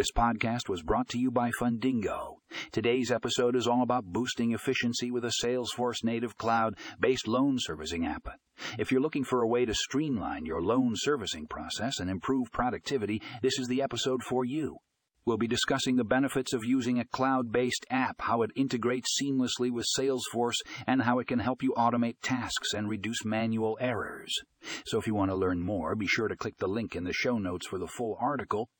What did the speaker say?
This podcast was brought to you by Fundingo. Today's episode is all about boosting efficiency with a Salesforce native cloud based loan servicing app. If you're looking for a way to streamline your loan servicing process and improve productivity, this is the episode for you. We'll be discussing the benefits of using a cloud based app, how it integrates seamlessly with Salesforce, and how it can help you automate tasks and reduce manual errors. So if you want to learn more, be sure to click the link in the show notes for the full article